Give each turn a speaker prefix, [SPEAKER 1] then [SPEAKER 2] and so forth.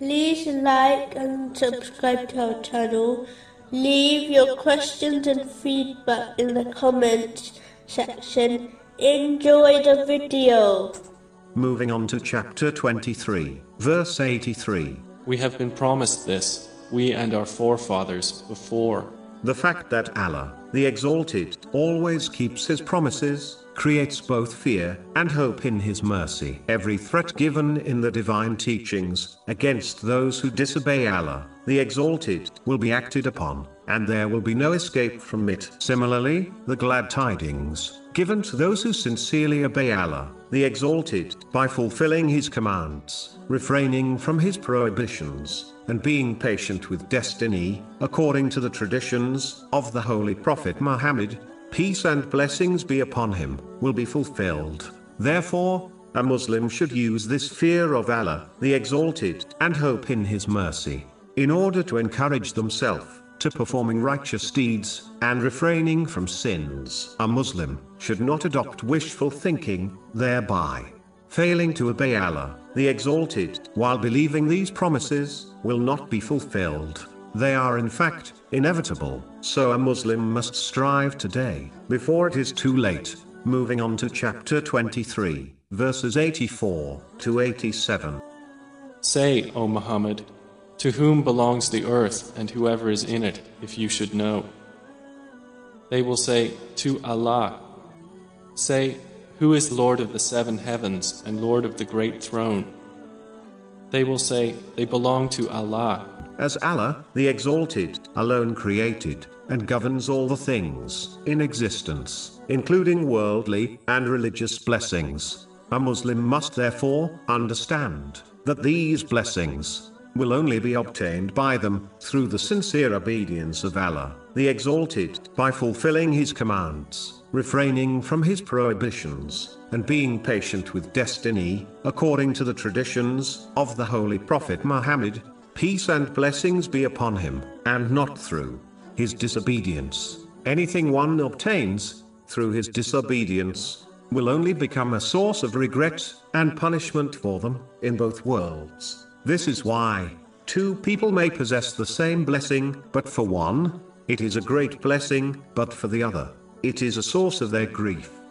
[SPEAKER 1] like and subscribe to our channel. Leave your questions and feedback in the comments section. Enjoy the video.
[SPEAKER 2] Moving on to chapter 23, verse 83.
[SPEAKER 3] We have been promised this, we and our forefathers before.
[SPEAKER 2] The fact that Allah, the Exalted, always keeps His promises, creates both fear and hope in His mercy. Every threat given in the divine teachings against those who disobey Allah, the Exalted, will be acted upon, and there will be no escape from it. Similarly, the glad tidings given to those who sincerely obey Allah, the Exalted, by fulfilling His commands, refraining from His prohibitions, and being patient with destiny, according to the traditions of the Holy Prophet Muhammad, peace and blessings be upon him, will be fulfilled. Therefore, a Muslim should use this fear of Allah, the Exalted, and hope in His mercy, in order to encourage themselves to performing righteous deeds and refraining from sins. A Muslim should not adopt wishful thinking, thereby failing to obey Allah, the Exalted, while believing these promises will not be fulfilled. They are in fact inevitable, so a Muslim must strive today, before it is too late. Moving on to chapter 23, verses 84 to 87.
[SPEAKER 3] Say, O Muhammad, to whom belongs the earth and whoever is in it, if you should know? They will say, To Allah. Say, Who is Lord of the seven heavens and Lord of the great throne? They will say, They belong to Allah.
[SPEAKER 2] As Allah, the Exalted, alone created and governs all the things in existence, including worldly and religious blessings. A Muslim must therefore understand that these blessings will only be obtained by them through the sincere obedience of Allah, the Exalted, by fulfilling His commands, refraining from His prohibitions, and being patient with destiny, according to the traditions of the Holy Prophet Muhammad, peace and blessings be upon him, and not through his disobedience. Anything one obtains through his disobedience will only become a source of regret and punishment for them in both worlds. This is why two people may possess the same blessing, but for one, it is a great blessing, but for the other, it is a source of their grief.